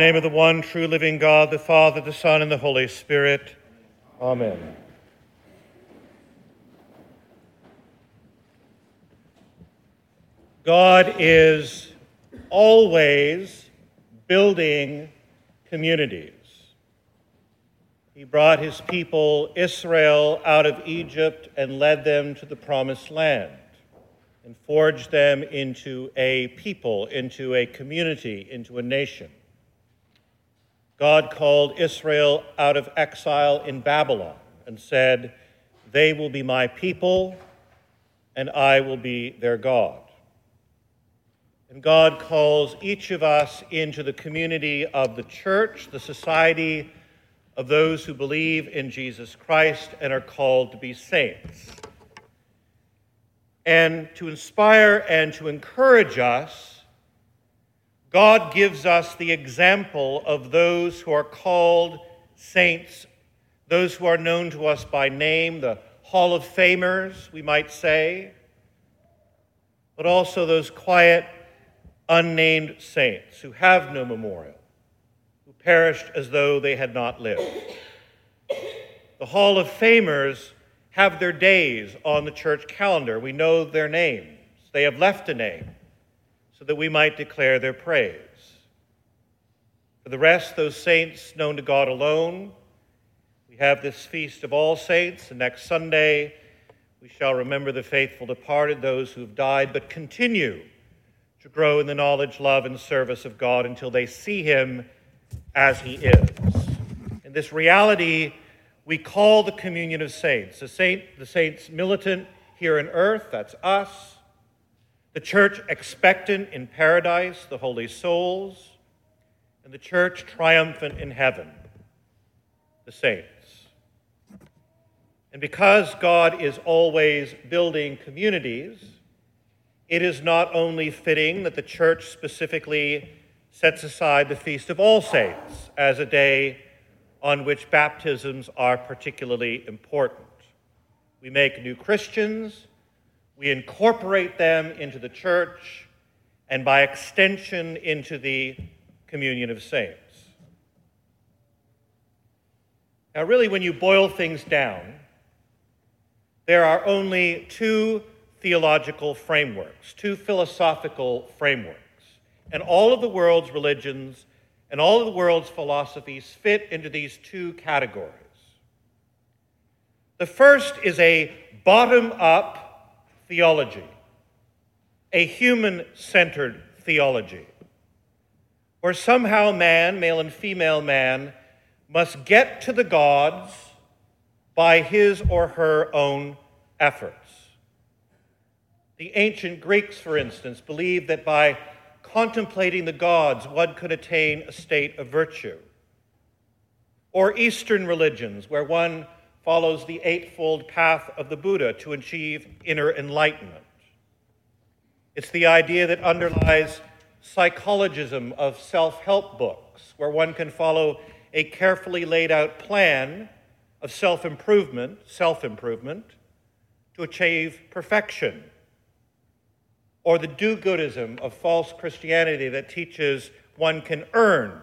name of the one true living God, the Father, the Son, and the Holy Spirit. Amen. God is always building communities. He brought his people, Israel, out of Egypt and led them to the promised land and forged them into a people, into a community, into a nation. God called Israel out of exile in Babylon and said, They will be my people, and I will be their God. And God calls each of us into the community of the church, the society of those who believe in Jesus Christ and are called to be saints. And to inspire and to encourage us, God gives us the example of those who are called saints, those who are known to us by name, the Hall of Famers, we might say, but also those quiet, unnamed saints who have no memorial who perished as though they had not lived. The Hall of Famers have their days on the church calendar. We know their names. They have left a name so that we might declare their praise. For the rest, those saints known to God alone, we have this feast of all saints, and next Sunday we shall remember the faithful departed, those who have died, but continue to grow in the knowledge, love, and service of God until they see Him as he is. In this reality, we call the communion of saints. The, saint, the saints militant here on earth, that's us. The church expectant in paradise, the holy souls. And the church triumphant in heaven, the saints. And because God is always building communities, it is not only fitting that the church specifically sets aside the Feast of All Saints as a day on which baptisms are particularly important. We make new Christians, we incorporate them into the church, and by extension into the communion of saints. Now, really, when you boil things down, there are only two theological frameworks, two philosophical frameworks. And all of the world's religions and all of the world's philosophies fit into these two categories. The first is a bottom up theology, a human centered theology, where somehow man, male and female man, must get to the gods by his or her own efforts. The ancient Greeks, for instance, believed that by contemplating the gods, one could attain a state of virtue. Or Eastern religions, where one follows the eightfold path of the Buddha to achieve inner enlightenment. It's the idea that underlies psychologism of self help books, where one can follow a carefully laid out plan of self improvement, self improvement, to achieve perfection or the do goodism of false Christianity that teaches one can earn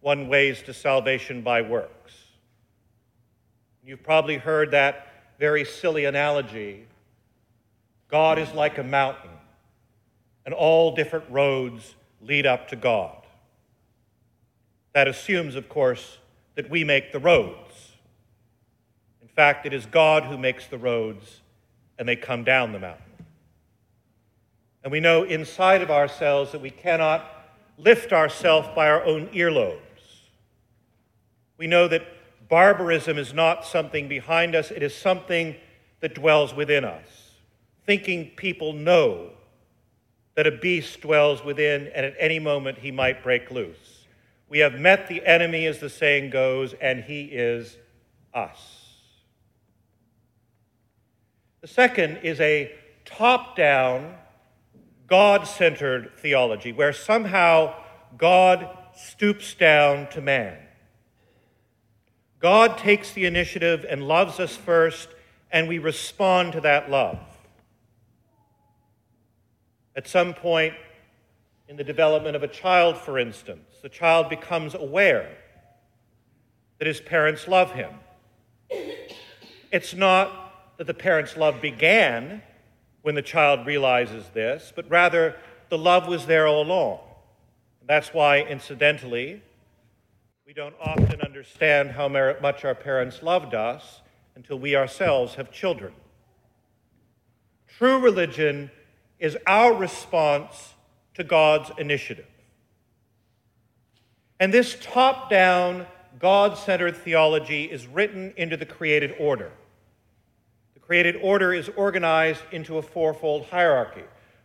one ways to salvation by works. You've probably heard that very silly analogy God is like a mountain, and all different roads lead up to God. That assumes, of course, that we make the roads. In fact, it is God who makes the roads, and they come down the mountain. And we know inside of ourselves that we cannot lift ourselves by our own earlobes. We know that barbarism is not something behind us, it is something that dwells within us. Thinking people know that a beast dwells within, and at any moment he might break loose. We have met the enemy, as the saying goes, and he is us. The second is a top down God centered theology, where somehow God stoops down to man. God takes the initiative and loves us first, and we respond to that love. At some point in the development of a child, for instance, the child becomes aware that his parents love him. It's not that the parents' love began when the child realizes this, but rather the love was there all along. That's why, incidentally, we don't often understand how much our parents loved us until we ourselves have children. True religion is our response to God's initiative. And this top down, God centered theology is written into the created order. The created order is organized into a fourfold hierarchy.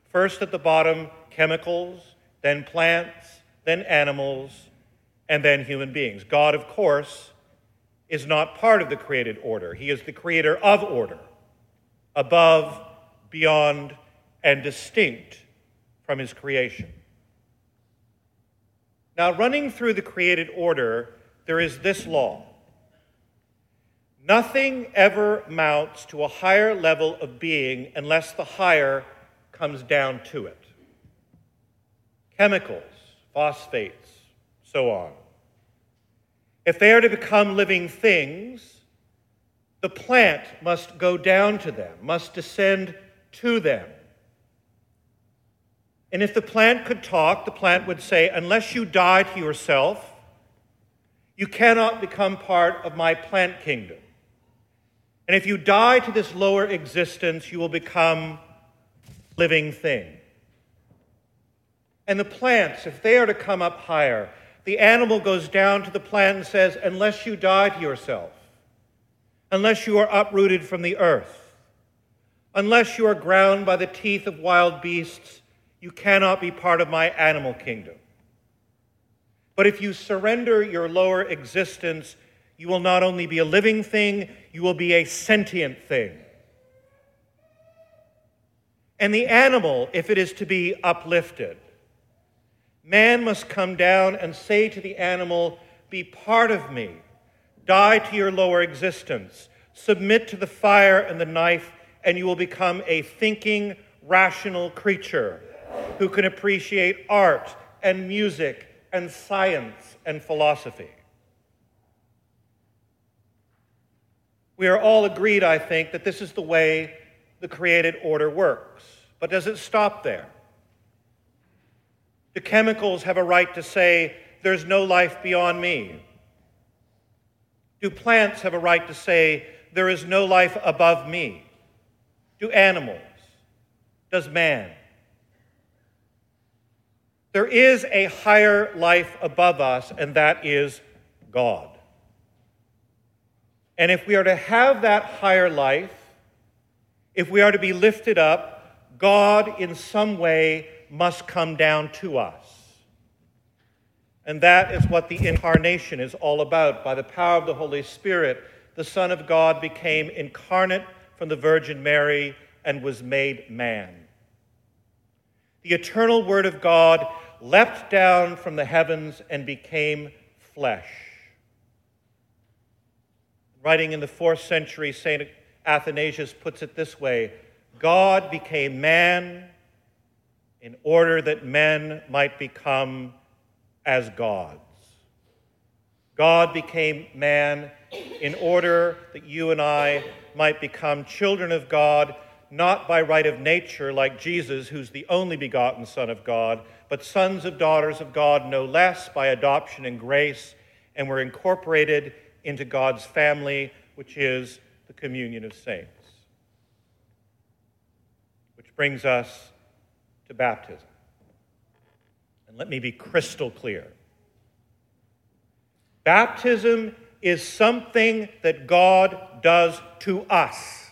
First, at the bottom, chemicals, then plants, then animals, and then human beings. God, of course, is not part of the created order, He is the creator of order, above, beyond, and distinct from His creation. Now, running through the created order, there is this law nothing ever mounts to a higher level of being unless the higher comes down to it. Chemicals, phosphates, so on. If they are to become living things, the plant must go down to them, must descend to them. And if the plant could talk, the plant would say, Unless you die to yourself, you cannot become part of my plant kingdom. And if you die to this lower existence, you will become living thing. And the plants, if they are to come up higher, the animal goes down to the plant and says, Unless you die to yourself, unless you are uprooted from the earth, unless you are ground by the teeth of wild beasts, you cannot be part of my animal kingdom. But if you surrender your lower existence, you will not only be a living thing, you will be a sentient thing. And the animal, if it is to be uplifted, man must come down and say to the animal, Be part of me, die to your lower existence, submit to the fire and the knife, and you will become a thinking, rational creature who can appreciate art and music and science and philosophy. We are all agreed, I think, that this is the way the created order works. But does it stop there? Do chemicals have a right to say, there's no life beyond me? Do plants have a right to say, there is no life above me? Do animals? Does man? There is a higher life above us, and that is God. And if we are to have that higher life, if we are to be lifted up, God in some way must come down to us. And that is what the incarnation is all about. By the power of the Holy Spirit, the Son of God became incarnate from the Virgin Mary and was made man. The eternal Word of God leapt down from the heavens and became flesh. Writing in the fourth century, St. Athanasius puts it this way God became man in order that men might become as gods. God became man in order that you and I might become children of God not by right of nature, like Jesus, who's the only begotten Son of God, but sons of daughters of God no less by adoption and grace, and we're incorporated into God's family, which is the communion of saints. Which brings us to baptism. And let me be crystal clear. Baptism is something that God does to us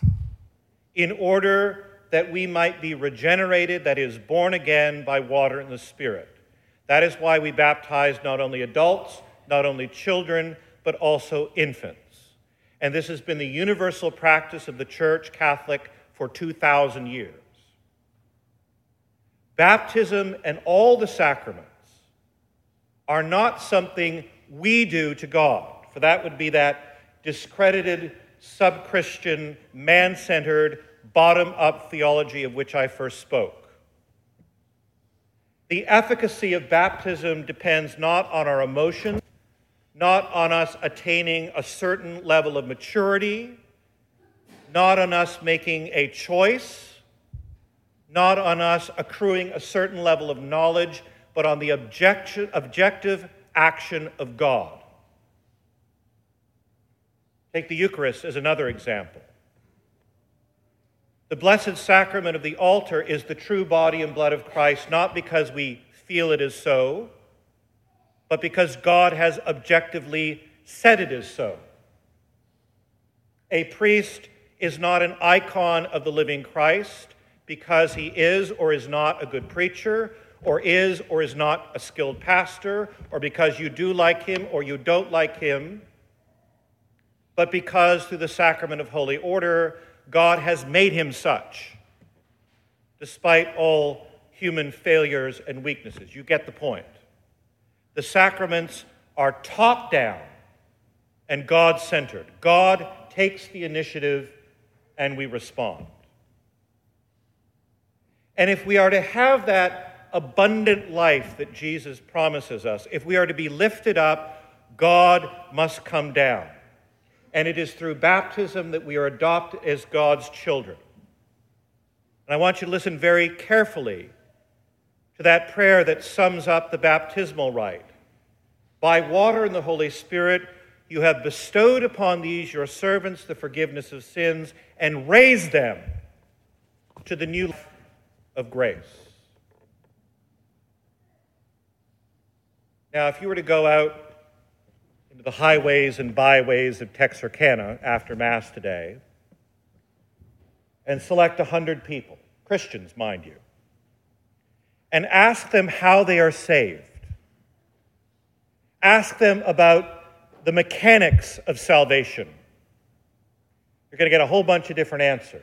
in order that we might be regenerated, that is, born again by water and the Spirit. That is why we baptize not only adults, not only children, but also infants. And this has been the universal practice of the Church Catholic for 2,000 years. Baptism and all the sacraments are not something we do to God, for that would be that discredited sub Christian, man centered, bottom up theology of which I first spoke. The efficacy of baptism depends not on our emotions, not on us attaining a certain level of maturity, not on us making a choice, not on us accruing a certain level of knowledge, but on the objective action of God. Take the Eucharist as another example. The Blessed Sacrament of the altar is the true body and blood of Christ, not because we feel it is so, but because God has objectively said it is so. A priest is not an icon of the living Christ because he is or is not a good preacher, or is or is not a skilled pastor, or because you do like him or you don't like him, but because through the sacrament of holy order, God has made him such, despite all human failures and weaknesses. You get the point. The sacraments are top down and God centered. God takes the initiative and we respond. And if we are to have that abundant life that Jesus promises us, if we are to be lifted up, God must come down. And it is through baptism that we are adopted as God's children. And I want you to listen very carefully to that prayer that sums up the baptismal rite. By water and the Holy Spirit, you have bestowed upon these your servants the forgiveness of sins and raised them to the new life of grace. Now, if you were to go out into the highways and byways of Texarkana after Mass today and select 100 people, Christians, mind you, and ask them how they are saved. Ask them about the mechanics of salvation. You're going to get a whole bunch of different answers.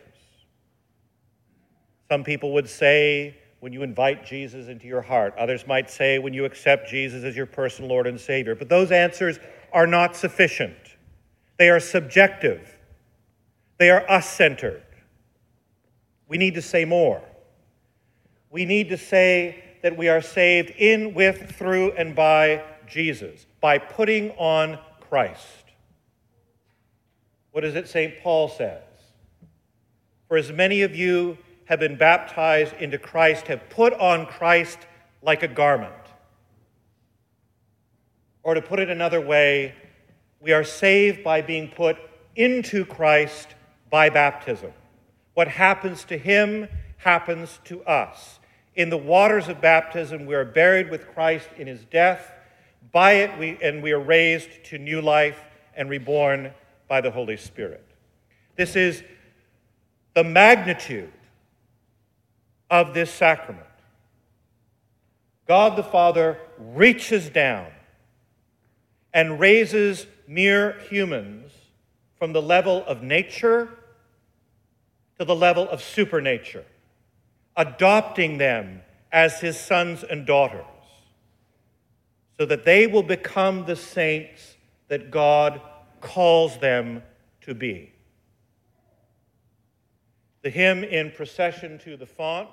Some people would say when you invite Jesus into your heart, others might say when you accept Jesus as your personal Lord and Savior. But those answers are not sufficient, they are subjective, they are us centered. We need to say more we need to say that we are saved in, with, through, and by Jesus, by putting on Christ. What does it St. Paul says? For as many of you have been baptized into Christ, have put on Christ like a garment. Or to put it another way, we are saved by being put into Christ by baptism. What happens to him happens to us. In the waters of baptism, we are buried with Christ in his death. By it, we, and we are raised to new life and reborn by the Holy Spirit. This is the magnitude of this sacrament. God the Father reaches down and raises mere humans from the level of nature to the level of supernature adopting them as his sons and daughters, so that they will become the saints that God calls them to be. The hymn in Procession to the Font